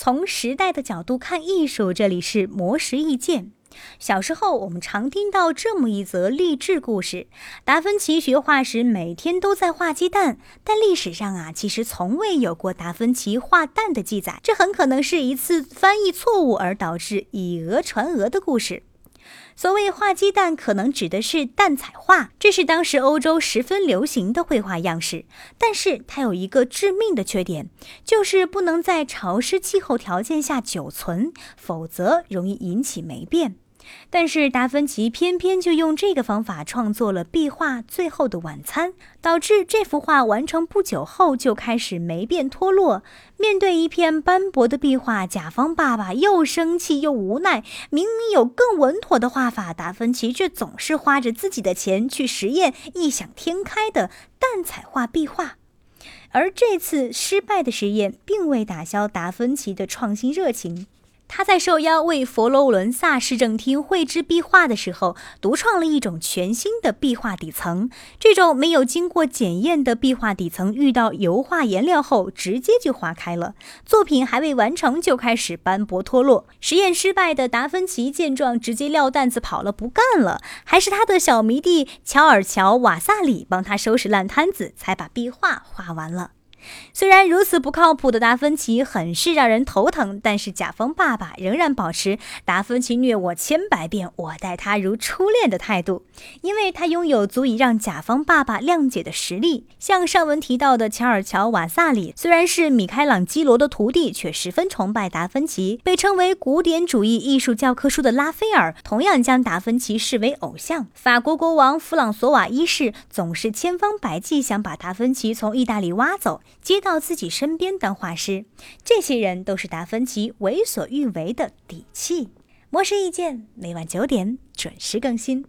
从时代的角度看艺术，这里是魔石意见。小时候，我们常听到这么一则励志故事：达芬奇学画时，每天都在画鸡蛋。但历史上啊，其实从未有过达芬奇画蛋的记载，这很可能是一次翻译错误而导致以讹传讹的故事。所谓画鸡蛋，可能指的是蛋彩画，这是当时欧洲十分流行的绘画样式。但是它有一个致命的缺点，就是不能在潮湿气候条件下久存，否则容易引起霉变。但是达芬奇偏偏就用这个方法创作了壁画《最后的晚餐》，导致这幅画完成不久后就开始霉变脱落。面对一片斑驳的壁画，甲方爸爸又生气又无奈。明明有更稳妥的画法，达芬奇却总是花着自己的钱去实验异想天开的淡彩画壁画。而这次失败的实验，并未打消达芬奇的创新热情。他在受邀为佛罗伦萨市政厅绘制壁画的时候，独创了一种全新的壁画底层。这种没有经过检验的壁画底层，遇到油画颜料后，直接就化开了。作品还未完成就开始斑驳脱落。实验失败的达芬奇见状，直接撂担子跑了，不干了。还是他的小迷弟乔尔乔瓦萨里帮他收拾烂摊子，才把壁画画完了。虽然如此不靠谱的达芬奇很是让人头疼，但是甲方爸爸仍然保持达芬奇虐我千百遍，我待他如初恋的态度，因为他拥有足以让甲方爸爸谅解的实力。像上文提到的乔尔乔瓦萨里，虽然是米开朗基罗的徒弟，却十分崇拜达芬奇。被称为古典主义艺术教科书的拉斐尔，同样将达芬奇视为偶像。法国国王弗朗索瓦一世总是千方百计想把达芬奇从意大利挖走。接到自己身边当画师，这些人都是达芬奇为所欲为的底气。模式意见每晚九点准时更新。